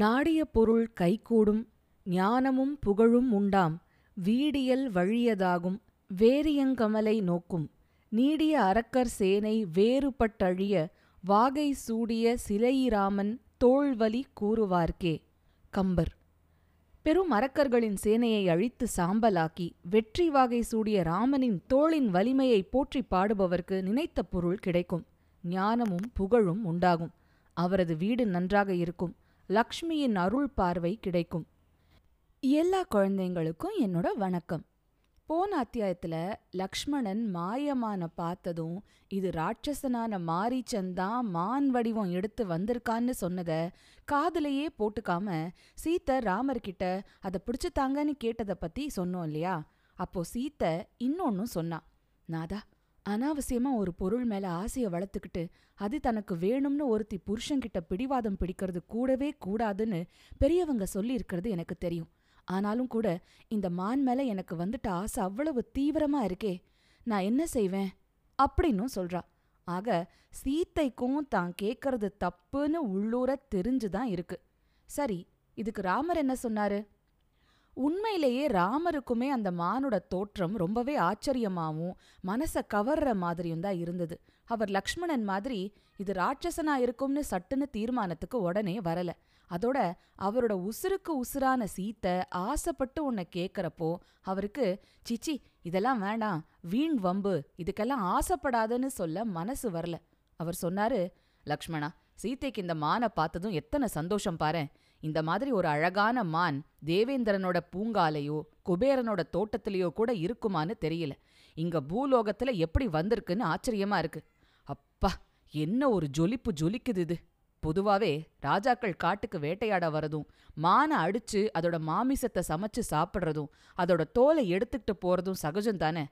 நாடிய பொருள் கைகூடும் ஞானமும் புகழும் உண்டாம் வீடியல் வழியதாகும் வேரியங்கமலை நோக்கும். நீடிய அரக்கர் சேனை வேறுபட்டழிய வாகை சூடிய சிலையிராமன் தோள்வலி கூறுவார்க்கே. கம்பர். பெரும் அரக்கர்களின் சேனையை அழித்து சாம்பலாக்கி வெற்றி வாகை சூடிய ராமனின் தோளின் வலிமையை போற்றி பாடுபவர்க்கு நினைத்த பொருள் கிடைக்கும் ஞானமும் புகழும் உண்டாகும். அவரது வீடு நன்றாக இருக்கும். லக்ஷ்மியின் அருள் பார்வை கிடைக்கும். எல்லா குழந்தைங்களுக்கும் என்னோட வணக்கம். போன அத்தியாயத்துல லக்ஷ்மணன் மாயமான பார்த்ததும் இது ராட்சசனான மாரீச்சன் தான் மான் வடிவம் எடுத்து வந்திருக்கான்னு சொன்னத காதுலயே போட்டுக்காம சீத்தை ராமர்கிட்ட அதை பிடிச்சுத்தாங்கன்னு கேட்டதை பத்தி சொன்னோம் இல்லையா? அப்போ சீத்தை இன்னொன்னும் சொன்னான். நாதா அனாவசியமா ஒரு பொருள் மேல ஆசைய வளர்த்துக்கிட்டு அது தனக்கு வேணும்னு ஒருத்தி புருஷன்கிட்ட பிடிவாதம் பிடிக்கிறது கூடவே கூடாதுன்னு பெரியவங்க சொல்லியிருக்கிறது எனக்கு தெரியும். ஆனாலும் கூட இந்த மான் மேல எனக்கு வந்துட்ட ஆசை அவ்வளவு தீவிரமா இருக்கே நான் என்ன செய்வேன்? அப்படின்னும் சொல்றா. ஆக சீத்தைக்கும் தான் கேக்கறது தப்புன்னு உள்ளூர தெரிஞ்சுதான் இருக்கு. சரி இதுக்கு ராமர் என்ன சொன்னாரு? உண்மையிலேயே ராமருக்குமே அந்த மானோட தோற்றம் ரொம்பவே ஆச்சரியமாவும் மனச கவர்ற மாதிரியும் தான் இருந்தது. அவர் லக்ஷ்மணன் மாதிரி இது ராட்சசனா இருக்கும்னு சட்டுன்னு தீர்மானத்துக்கு உடனே வரல. அதோட அவரோட உசுருக்கு உசுரான சீத்தை ஆசைப்பட்டு உன்னை கேட்கறப்போ அவருக்கு சிச்சி இதெல்லாம் வேண்டாம் வீண் வம்பு இதுக்கெல்லாம் ஆசைப்படாதன்னு சொல்ல மனசு வரல. அவர் சொன்னாரு லக்ஷ்மணா சீத்தைக்கு இந்த மானை பார்த்ததும் எத்தனை சந்தோஷம் பாரேன் இந்த மாதிரி ஒரு அழகான மான் தேவேந்திரனோட பூங்காலையோ குபேரனோட தோட்டத்திலேயோ கூட இருக்குமான்னு தெரியல. இங்க பூலோகத்துல எப்படி வந்திருக்குன்னு ஆச்சரியமா இருக்கு. அப்பா என்ன ஒரு ஜொலிப்பு ஜொலிக்குது இது. பொதுவாவே ராஜாக்கள் காட்டுக்கு வேட்டையாட வரதும் மானை அடிச்சு அதோட மாமிசத்தை சமைச்சு சாப்பிட்றதும் அதோட தோலை எடுத்துக்கிட்டு போறதும் சகஜம் தானே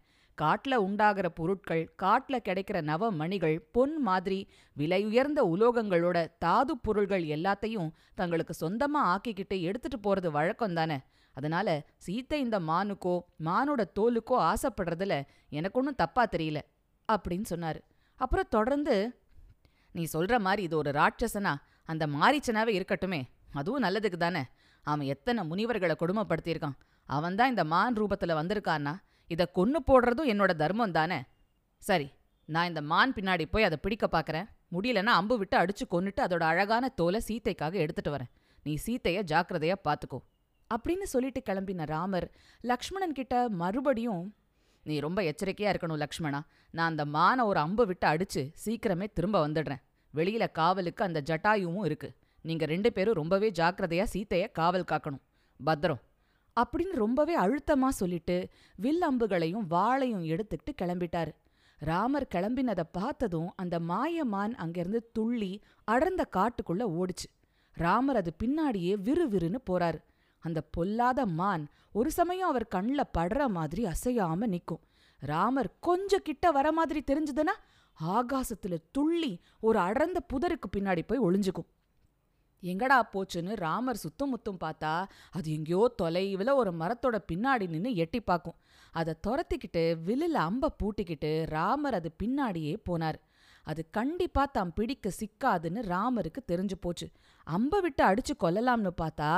காட்டுல உண்டாகிற பொருட்கள் காட்டுல கிடைக்கிற நவ மணிகள் பொன் மாதிரி விலையுயர்ந்த உலோகங்களோட தாது பொருள்கள் எல்லாத்தையும் தங்களுக்கு சொந்தமா ஆக்கிக்கிட்டு எடுத்துட்டு போறது வழக்கம் தானே. அதனால சீத்தை இந்த மானுக்கோ மானோட தோலுக்கோ ஆசைப்படுறதுல எனக்கு ஒன்றும் தப்பா தெரியல அப்படின்னு சொன்னாரு. அப்புறம் தொடர்ந்து நீ சொல்ற மாதிரி இது ஒரு ராட்சசனா? அந்த மாரிச்சனாவே இருக்கட்டுமே அதுவும் நல்லதுக்கு தானே. அவன் எத்தனை முனிவர்களை கொடுமைப்படுத்தியிருக்கான். அவன்தான் இந்த மான் ரூபத்துல வந்திருக்கான்னா. இதை கொன்னு போடுறதும் என்னோட தர்மம் தானே? சரி நான் இந்த மான் பின்னாடி போய் அதை பிடிக்க பார்க்குறேன் முடியலன்னா அம்பு விட்டு அடிச்சு கொன்னுட்டு அதோட அழகான தோலை சீத்தைக்காக எடுத்துட்டு வரேன். நீ சீத்தைய ஜாக்கிரதையா பார்த்துக்கோ அப்படின்னு சொல்லிட்டு கிளம்பின ராமர் லக்ஷ்மணன் கிட்ட மறுபடியும் நீ ரொம்ப எச்சரிக்கையா இருக்கணும் லக்ஷ்மணா. நான் அந்த மானை ஒரு அம்பு விட்டு அடிச்சு சீக்கிரமே திரும்ப வந்துடுறேன். வெளியில காவலுக்கு அந்த ஜட்டாயுவும் இருக்கு. நீங்க ரெண்டு பேரும் ரொம்பவே ஜாக்கிரதையா சீத்தைய காவல் காக்கணும். பத்திரம். அப்படின்னு ரொம்பவே அழுத்தமா சொல்லிட்டு வில் அம்புகளையும் வாளையும் எடுத்துக்கிட்டு கிளம்பிட்டாரு. ராமர் கிளம்பினதை பார்த்ததும் அந்த மாயமான் அங்கிருந்து துள்ளி அடர்ந்த காட்டுக்குள்ள ஓடிச்சு. ராமர் அது பின்னாடியே விறுவிறுன்னு போறாரு. அந்த பொல்லாத மான் ஒரு சமயம் அவர் கண்ணில் படுற மாதிரி அசையாம நிக்கும். ராமர் கொஞ்சம் கிட்ட வர மாதிரி தெரிஞ்சதுன்னா ஆகாசத்துல துள்ளி ஒரு அடர்ந்த புதருக்கு பின்னாடி போய் ஒளிஞ்சுக்கும். எங்கடா போச்சுன்னு ராமர் சுத்தும் முத்தும் பார்த்தா அது எங்கேயோ தொலைவில் ஒரு மரத்தோட பின்னாடி நின்று எட்டி பார்க்கும். அதை துரத்திக்கிட்டு வில்லில் அம்ப பூட்டிக்கிட்டு ராமர் அது பின்னாடியே போனார். அது கண்டிப்பா தாம் பிடிக்க சிக்காதுன்னு ராமருக்கு தெரிஞ்சு போச்சு. அம்ப விட்டு அடிச்சு கொல்லலாம்னு பார்த்தா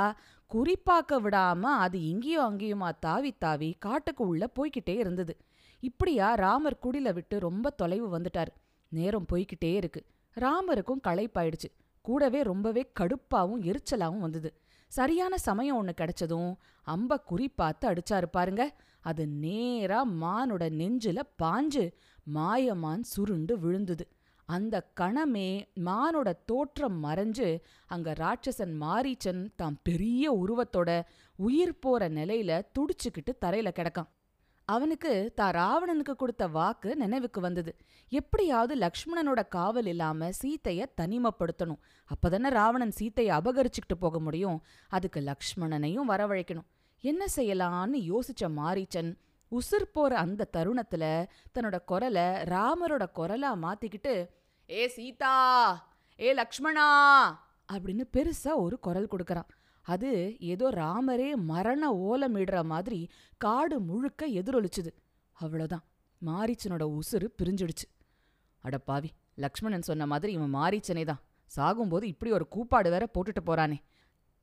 குறிப்பாக்க விடாம அது இங்கேயும் அங்கேயுமா தாவி தாவி காட்டுக்கு உள்ள போய்கிட்டே இருந்தது. இப்படியா ராமர் குடில விட்டு ரொம்ப தொலைவு வந்துட்டார். நேரம் போய்கிட்டே இருக்கு. ராமருக்கும் களைப்பாயிடுச்சு. கூடவே ரொம்பவே கடுப்பாவும் எரிச்சலாவும் வந்தது. சரியான சமயம் ஒன்று கிடைச்சதும் அம்ப குறி பார்த்து அடிச்சாரு பாருங்க. அது நேரா மானோட நெஞ்சில பாஞ்சு மாயமான் சுருண்டு விழுந்தது. அந்த கணமே மானோட தோற்றம் மறைஞ்சு அங்க ராட்சசன் மாரீச்சன் தாம் பெரிய உருவத்தோட உயிர் போற நிலையில துடிச்சுக்கிட்டு தரையில கிடக்கான். அவனுக்கு தான் ராவணனுக்கு கொடுத்த வாக்கு நினைவுக்கு வந்தது. எப்படியாவது லக்ஷ்மணனோட காவல் இல்லாம சீத்தைய தனிமப்படுத்தணும். அப்பதானே ராவணன் சீத்தையை அபகரிச்சுக்கிட்டு போக முடியும். அதுக்கு லக்ஷ்மணனையும் வரவழைக்கணும். என்ன செய்யலான்னு யோசிச்ச மாரீச்சன் உசுர் போற அந்த தருணத்துல தன்னோட குரலை ராமரோட குரலா மாத்திக்கிட்டு ஏ சீதா! ஏ லக்ஷ்மணா! அப்படின்னு பெருசா ஒரு குரல் கொடுக்கறான். அது ஏதோ ராமரே மரண ஓலமிடுற மாதிரி காடு முழுக்க எதிரொலிச்சுது. அவ்வளோதான் மாரீச்சனோட உசுறு பிரிஞ்சிடுச்சு. அட பாவி லக்ஷ்மணன் சொன்ன மாதிரி இவன் மாரீச்சனே தான். சாகும்போது இப்படி ஒரு கூப்பாடு வேற போட்டுட்டு போறானே.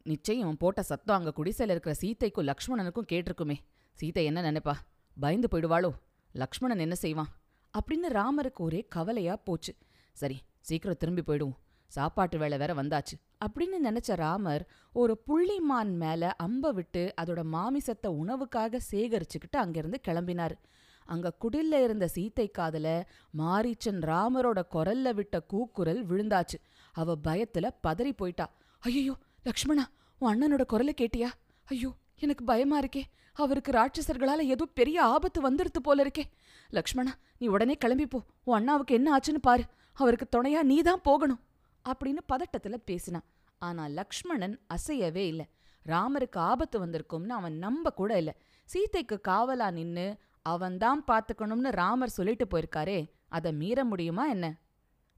நிச்சயம் இவன் போட்ட சத்தம் அங்க குடிசையில் இருக்கிற சீதைக்கும் லக்ஷ்மணனுக்கும் கேட்டிருக்குமே. சீதை என்ன நினைப்பா? பயந்து போயிடுவாளோ? லக்ஷ்மணன் என்ன செய்வான்? அப்படின்னு ராமருக்கு ஒரே கவலையா போச்சு. சரி சீக்கிரம் திரும்பி போயிடுவோம். சாப்பாட்டு வேலை வேற வந்தாச்சு. அப்படின்னு நினைச்ச ராமர் ஒரு புள்ளிமான் மேல அம்ப விட்டு அதோட மாமிசத்தை உணவுக்காக சேகரிச்சுக்கிட்டு அங்கிருந்து கிளம்பினாரு. அங்க குடில்ல இருந்த சீத்தை காதுல மாரீச்சன் ராமரோட குரல்ல விட்ட கூக்குரல் விழுந்தாச்சு. அவ பயத்துல பதறி போயிட்டா. ஐயோ லக்ஷ்மணா உன் அண்ணனோட குரலை கேட்டியா? ஐயோ எனக்கு பயமா இருக்கே. அவருக்கு ராட்சசர்களால ஏதோ பெரிய ஆபத்து வந்துடுத்து போல இருக்கே. லக்ஷ்மணா நீ உடனே கிளம்பி போ. உன் அண்ணாவுக்கு என்ன ஆச்சுன்னு பாரு. அவருக்கு துணையா நீதான் போகணும். அப்படின்னு பதட்டத்துல பேசினான். ஆனா லக்ஷ்மணன் அசையவே இல்ல. ராமருக்கு ஆபத்து வந்திருக்கும்னு அவன் நம்ப கூட இல்ல. சீதைக்கு காவலா நின்னு அவன்தான் பாத்துக்கணும்னு ராமர் சொல்லிட்டு போயிருக்காரே அதை மீற முடியுமா என்ன?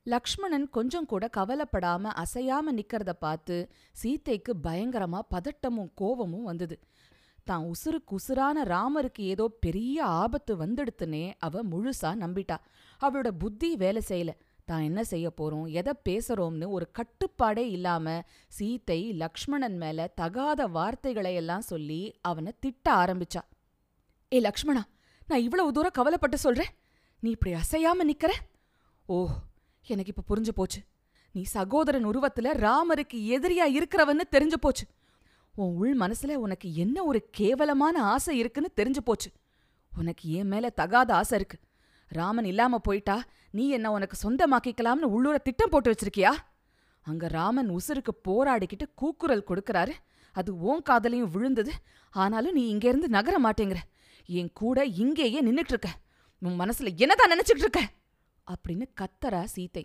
லக்ஷ்மணன் கொஞ்சம் கூட கவலைப்படாம அசையாம நிக்கிறத பார்த்து சீத்தைக்கு பயங்கரமா பதட்டமும் கோவமும் வந்தது. தான் உசுருக்கு உசுரான ராமருக்கு ஏதோ பெரிய ஆபத்து வந்துடுத்துனே அவ முழுசா நம்பிட்டா. அவளோட புத்தி வேலை செய்யல. தான் என்ன செய்ய போறோம்? எதை பேசுறோம்னு ஒரு கட்டுப்பாடே இல்லாம சீத்தை லக்ஷ்மணன் மேல தகாத வார்த்தைகளை எல்லாம் சொல்லி அவனை திட்ட ஆரம்பிச்சா. ஏ லக்ஷ்மணா நான் இவ்வளவு தூரம் கவலைப்பட்டு சொல்றேன். நீ இப்படி அசையாம நிக்கிற? ஓ எனக்கு இப்ப புரிஞ்சு போச்சு. நீ சகோதரன் உருவத்துல ராமருக்கு எதிரியா இருக்கிறவன்னு தெரிஞ்சு போச்சு. உன் உள் மனசுல உனக்கு என்ன ஒரு கேவலமான ஆசை இருக்குன்னு தெரிஞ்சு போச்சு. உனக்கு என் மேல தகாத ஆசை இருக்கு. ராமன் இல்லாம போயிட்டா நீ என்ன உனக்கு சொந்தமாக்கிக்கலாம்னு உள்ளூர திட்டம் போட்டு வச்சிருக்கியா? அங்க ராமன் உசுருக்கு போராடிக்கிட்டு கூக்குரல் கொடுக்கறாரு. அது ஓன் காதலையும் விழுந்தது. ஆனாலும் நீ இங்க இருந்து நகர மாட்டேங்கிற. என் கூட இங்கேயே நின்னுட்டு இருக்க உன் மனசுல என்னதான் நினைச்சிட்டு இருக்க அப்படின்னு கத்தரா சீத்தை.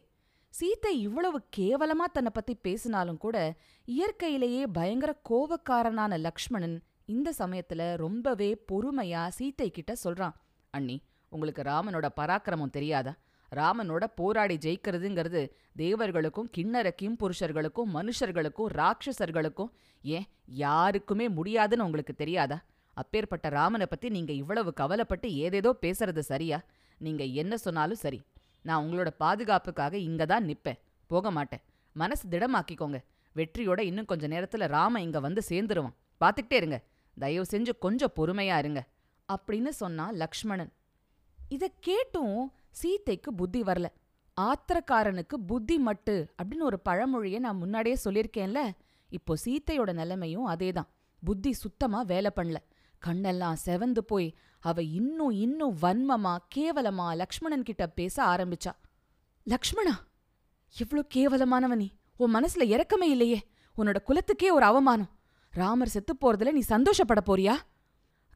சீத்தை இவ்வளவு கேவலமா தன்னை பத்தி பேசினாலும் கூட இயற்கையிலேயே பயங்கர கோவக்காரனான லக்ஷ்மணன் இந்த சமயத்துல ரொம்பவே பொறுமையா சீத்தை கிட்ட சொல்றான். அண்ணி உங்களுக்கு ராமனோட பராக்கிரமம் தெரியாதா? ராமனோட போராடி ஜெயிக்கிறதுங்கிறது தேவர்களுக்கும் கிண்ணற கிம்புருஷர்களுக்கும் மனுஷர்களுக்கும் ராட்சசர்களுக்கும் ஏன் யாருக்குமே முடியாதுன்னு உங்களுக்கு தெரியாதா? அப்பேற்பட்ட ராமனை பத்தி நீங்க இவ்வளவு கவலைப்பட்டு ஏதேதோ பேசுறது சரியா? நீங்க என்ன சொன்னாலும் சரி. நான் உங்களோட பாதுகாப்புக்காக இங்க தான் நிப்பேன். போக மாட்டேன். மனசு திடமாக்கிக்கோங்க. வெற்றியோட இன்னும் கொஞ்ச நேரத்துல ராம இங்க வந்து சேர்ந்துருவான். பாத்துக்கிட்டே இருங்க. தயவு செஞ்சு கொஞ்சம் பொறுமையா இருங்க. அப்படின்னு சொன்னான் லக்ஷ்மணன். இத கேட்டும் சீத்தைக்கு புத்தி வரல. ஆத்திரக்காரனுக்கு புத்தி மட்டு அப்படின்னு ஒரு பழமொழியை நான் முன்னாடியே சொல்லியிருக்கேன்ல இப்போ சீத்தையோட நிலைமையும் அதேதான். புத்தி சுத்தமா வேலை பண்ணல. கண்ணெல்லாம் செவந்து போய் அவ இன்னும் இன்னும் வன்மமா கேவலமா லக்ஷ்மணன் கிட்ட பேச ஆரம்பிச்சா. லக்ஷ்மணா எவ்ளோ கேவலமானவ நீ. உன் மனசுல இறக்கமே இல்லையே. உன்னோட குலத்துக்கே ஒரு அவமானம். ராமர் செத்து போறதுல நீ சந்தோஷப்பட போறியா?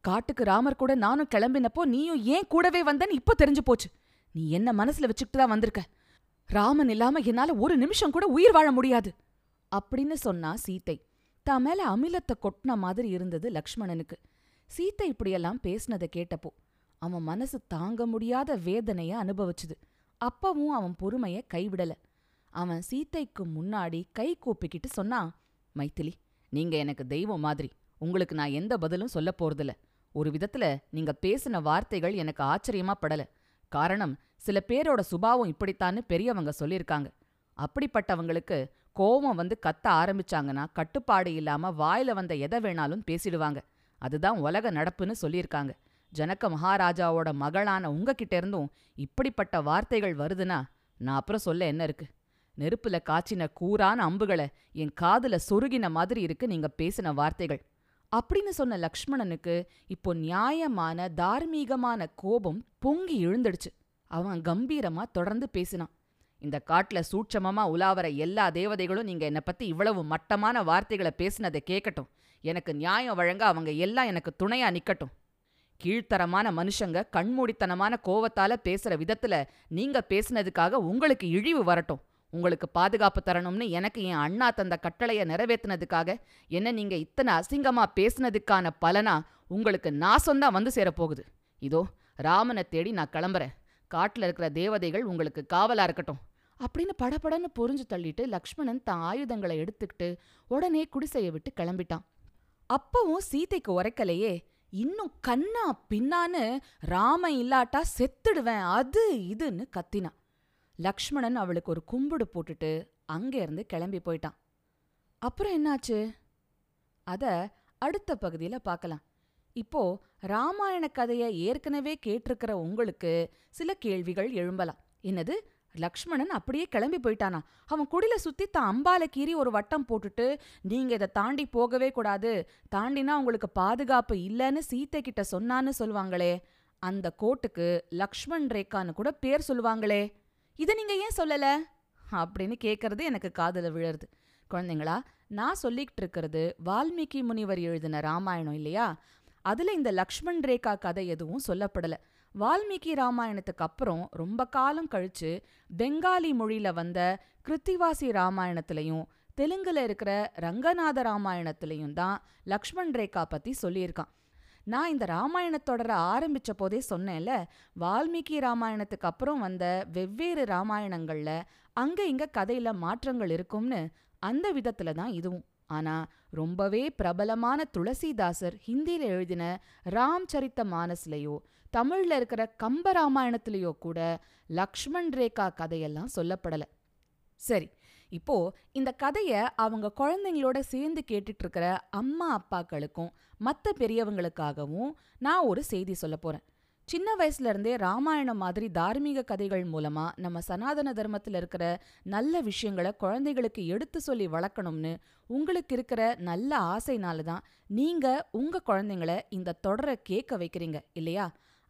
காட்டுக்கு ராமர் கூட நானும் கிளம்பினப்போ நீயும் ஏன் கூடவே வந்தன்னு இப்போ தெரிஞ்சு போச்சு. நீ என்ன மனசுல வச்சுக்கிட்டு தான் வந்திருக்க? ராமன் இல்லாம என்னால ஒரு நிமிஷம் கூட உயிர் வாழ முடியாது. அப்படின்னு சொன்னா சீத்தை. தான் மேல அமிலத்தை கொட்டின மாதிரி இருந்தது லக்ஷ்மணனுக்கு. சீத்தை இப்படியெல்லாம் பேசினதை கேட்டப்போ அவன் மனசு தாங்க முடியாத வேதனைய அனுபவிச்சுது. அப்பவும் அவன் பொறுமைய கைவிடல. அவன் சீத்தைக்கு முன்னாடி கை கூப்பிக்கிட்டு சொன்னான் மைத்திலி நீங்க எனக்கு தெய்வம் மாதிரி. உங்களுக்கு நான் எந்த பதிலும் சொல்ல போறதில்ல. ஒரு விதத்துல நீங்க பேசின வார்த்தைகள் எனக்கு ஆச்சரியமா படல. காரணம் சில பேரோட சுபாவம் இப்படித்தான்னு பெரியவங்க சொல்லியிருக்காங்க. அப்படிப்பட்டவங்களுக்கு கோவம் வந்து கத்த ஆரம்பிச்சாங்கன்னா கட்டுப்பாடு இல்லாம வாயில வந்த எதை வேணாலும் பேசிடுவாங்க. அதுதான் உலக நடப்புன்னு சொல்லியிருக்காங்க. ஜனக மகாராஜாவோட மகளான உங்ககிட்ட இருந்தும் இப்படிப்பட்ட வார்த்தைகள் வருதுன்னா நான் அப்புறம் சொல்ல என்ன இருக்கு? நெருப்புல காய்ச்சின கூரான அம்புகளை என் காதுல சொருகின மாதிரி இருக்கு நீங்க பேசின வார்த்தைகள். அப்படின்னு சொன்ன லக்ஷ்மணனுக்கு இப்போ நியாயமான தார்மீகமான கோபம் பொங்கி எழுந்துடுச்சு. அவன் கம்பீரமா தொடர்ந்து பேசினான். இந்த காட்டுல சூட்சமமா உலாவற எல்லா தேவதைகளும் நீங்க என்னை பத்தி இவ்வளவு மட்டமான வார்த்தைகளை பேசினதை கேட்கட்டும் எனக்கு நியாயம் வழங்க அவங்க எல்லாம் எனக்கு துணையா நிக்கட்டும். கீழ்த்தரமான மனுஷங்க கண்மூடித்தனமான கோவத்தால பேசுற விதத்துல நீங்க பேசினதுக்காக உங்களுக்கு இழிவு வரட்டும். உங்களுக்கு பாதுகாப்பு தரணும்னு எனக்கு என் அண்ணா தந்த கட்டளைய நிறைவேற்றினதுக்காக என்ன நீங்க இத்தனை அசிங்கமா பேசினதுக்கான பலனா உங்களுக்கு நாசம்தான் வந்து சேரப்போகுது. இதோ ராமனை தேடி நான் கிளம்புறேன். காட்டுல இருக்கிற தேவதைகள் உங்களுக்கு காவலா இருக்கட்டும். அப்படின்னு படபடன்னு பொறிஞ்சு தள்ளிட்டு லக்ஷ்மணன் தான் ஆயுதங்களை எடுத்துக்கிட்டு உடனே குடிசையை விட்டு கிளம்பிட்டான். அப்பவும் சீதைக்கு உரைக்கலையே இன்னும் கண்ணா பின்னான்னு ராமன் இல்லாட்டா செத்துடுவேன் அது இதுன்னு கத்தினான். லக்ஷ்மணன் அவளுக்கு ஒரு கும்பிடு போட்டுட்டு அங்கேருந்து கிளம்பி போயிட்டான். அப்புறம் என்னாச்சு? அத அடுத்த பகுதியில பார்க்கலாம். இப்போ ராமாயண கதையை ஏற்கனவே கேட்டிருக்கிற உங்களுக்கு சில கேள்விகள் எழும்பலாம். என்னது? லக்ஷ்மணன் அப்படியே கிளம்பி போயிட்டானா? அவன் குடில சுத்தி தான் அம்பால கீறி ஒரு வட்டம் போட்டுட்டு நீங்க இதை தாண்டி போகவே கூடாது. தாண்டினா உங்களுக்கு பாதுகாப்பு இல்லைன்னு சீத்தை கிட்ட சொன்னான்னு சொல்லுவாங்களே. அந்த கோட்டுக்கு லக்ஷ்மண் ரேகான்னு கூட பேர் சொல்லுவாங்களே. இதை நீங்க ஏன் சொல்லல? அப்படின்னு கேட்கறது எனக்கு காதுல விழருது குழந்தைங்களா நான் சொல்லிக்கிட்டு இருக்கிறது வால்மீகி முனிவர் எழுதின ராமாயணம் இல்லையா? அதுல இந்த லக்ஷ்மண் ரேகா கதை எதுவும் சொல்லப்படல. வால்மீகி ராமாயணத்துக்கு அப்புறம் ரொம்ப காலம் கழிச்சு பெங்காலி மொழியில் வந்த கிருத்திவாசி ராமாயணத்துலையும் தெலுங்குல இருக்கிற ரங்கநாத ராமாயணத்துலையும் தான் லக்ஷ்மண் ரேகா பத்தி சொல்லியிருக்கான். நான் இந்த ராமாயணத் தொடரை ஆரம்பிச்ச போதே சொன்னேன்ல வால்மீகி ராமாயணத்துக்கு அப்புறம் வந்த வெவ்வேறு ராமாயணங்கள்ல அங்க இங்க கதையில மாற்றங்கள் இருக்கும்னு அந்த விதத்துல தான் இதுவும். ஆனா ரொம்பவே பிரபலமான துளசிதாசர் ஹிந்தியில் எழுதின ராம் சரித்த மானஸ்லயோ தமிழ்ல இருக்கிற கம்ப ராமாயணத்திலேயோ கூட லக்ஷ்மண் ரேகா கதையெல்லாம் சொல்லப்படல. சரி இப்போ இந்த கதைய அவங்க குழந்தைங்களோட சேர்ந்து கேட்டுட்டு இருக்கிற அம்மா அப்பாக்களுக்கும் மற்ற பெரியவங்களுக்காகவும் நான் ஒரு செய்தி சொல்ல போறேன். சின்ன வயசுல இருந்தே ராமாயணம் மாதிரி தார்மீக கதைகள் மூலமா நம்ம சனாதன தர்மத்துல இருக்கிற நல்ல விஷயங்களை குழந்தைகளுக்கு எடுத்து சொல்லி வளர்க்கணும்னு உங்களுக்கு இருக்கிற நல்ல ஆசைனால தான் நீங்க உங்க குழந்தைங்கள இந்த தொடரை கேட்க வைக்கிறீங்க இல்லையா?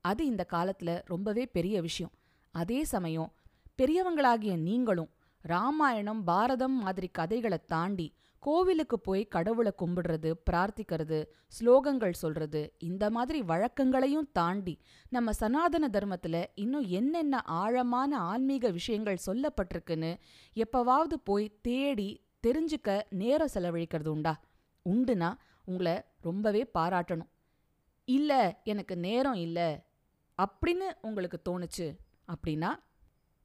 அது இந்த காலத்துல ரொம்பவே பெரிய விஷயம். அதே சமயம் பெரியவங்களாகிய நீங்களும் ராமாயணம் பாரதம் மாதிரி கதைகளை தாண்டி கோவிலுக்கு போய் கடவுளை கும்பிடுறது பிரார்த்திக்கிறது ஸ்லோகங்கள் சொல்றது இந்த மாதிரி வழக்கங்களையும் தாண்டி நம்ம சனாதன தர்மத்துல இன்னும் என்னென்ன ஆழமான ஆன்மீக விஷயங்கள் சொல்லப்பட்டிருக்குன்னு எப்பவாவது போய் தேடி தெரிஞ்சுக்க நேரம் செலவழிக்கிறது உண்டா? உண்டுனா உங்களை ரொம்பவே பாராட்டணும். இல்ல எனக்கு நேரம் இல்ல அப்படின்னு உங்களுக்கு தோணுச்சு அப்படின்னா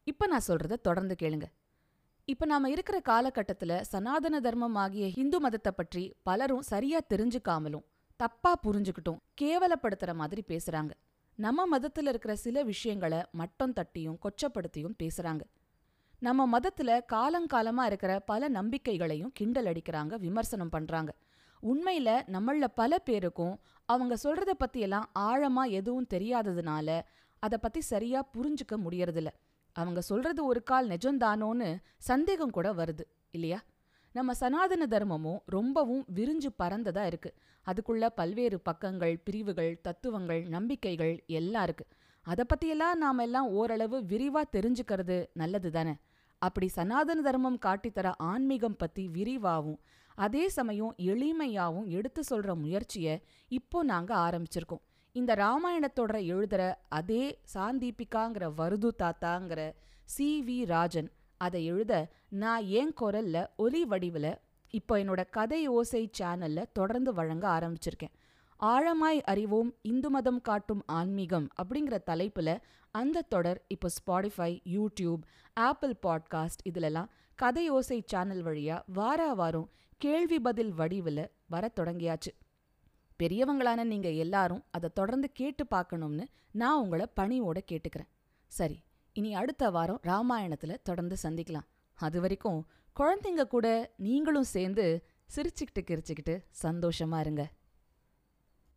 இப்ப நான் சொல்றத தொடர்ந்து கேளுங்க. இப்ப நாம இருக்கிற காலகட்டத்துல சனாதன தர்மம் ஆகிய இந்து மதத்தை பற்றி பலரும் சரியா தெரிஞ்சுக்காமலும் தப்பா புரிஞ்சுக்கிட்டும் கேவலப்படுத்துற மாதிரி பேசுறாங்க. நம்ம மதத்துல இருக்கிற சில விஷயங்களை மட்டம் தட்டியும் கொச்சப்படுத்தியும் பேசுறாங்க. நம்ம மதத்துல காலங்காலமா இருக்கிற பல நம்பிக்கைகளையும் கிண்டல் அடிக்கிறாங்க விமர்சனம் பண்றாங்க. உண்மையில நம்மள பல பேருக்கும் அவங்க சொல்றத பத்தியெல்லாம் ஆழமா எதுவும் தெரியாததுனால அதை பத்தி சரியா புரிஞ்சுக்க முடியறதில்ல. அவங்க சொல்றது ஒரு கால் நிஜம்தானோன்னு சந்தேகம் கூட வருது இல்லையா? நம்ம சனாதன தர்மமும் ரொம்பவும் விரிஞ்சு பறந்ததா இருக்கு. அதுக்குள்ள பல்வேறு பக்கங்கள் பிரிவுகள் தத்துவங்கள் நம்பிக்கைகள் எல்லாம் இருக்கு. அதை பத்தியெல்லாம் நாம எல்லாம் ஓரளவு விரிவா தெரிஞ்சுக்கிறது நல்லது தானே? அப்படி சனாதன தர்மம் காட்டித்தர ஆன்மீகம் பத்தி விரிவாவும் அதே சமயம் எளிமையாவும் எடுத்து சொல்ற முயற்சிய இப்போ நாங்க ஆரம்பிச்சிருக்கோம். இந்த ராமாயணத்தோட எழுதுற அதே சாந்தீபிகாங்கிற வருது தாத்தாங்கிற சி வி ராஜன் அதை எழுத நான் ஏன் குரல்ல ஒலி வடிவுல இப்போ என்னோட கதை ஓசை சேனல்ல தொடர்ந்து வழங்க ஆரம்பிச்சிருக்கேன். ஆழமாய் அறிவோம் இந்து மதம் காட்டும் ஆன்மீகம் அப்படிங்கிற தலைப்புல அந்த தொடர் இப்போ ஸ்பாடிஃபை யூடியூப் ஆப்பிள் பாட்காஸ்ட் இதுலலாம் கதை ஓசை சேனல் வழியா வார வாரம் கேள்வி பதில் வடிவில் வர தொடங்கியாச்சு. பெரியவங்களான நீங்க எல்லாரும் அதை தொடர்ந்து கேட்டு பார்க்கணும்னு நான் உங்களை பணியோட கேட்டுக்கிறேன். சரி இனி அடுத்த வாரம் ராமாயணத்துல தொடர்ந்து சந்திக்கலாம். அது வரைக்கும் குழந்தைங்க கூட நீங்களும் சேர்ந்து சிரிச்சுக்கிட்டு கிரிச்சுக்கிட்டு சந்தோஷமா இருங்க.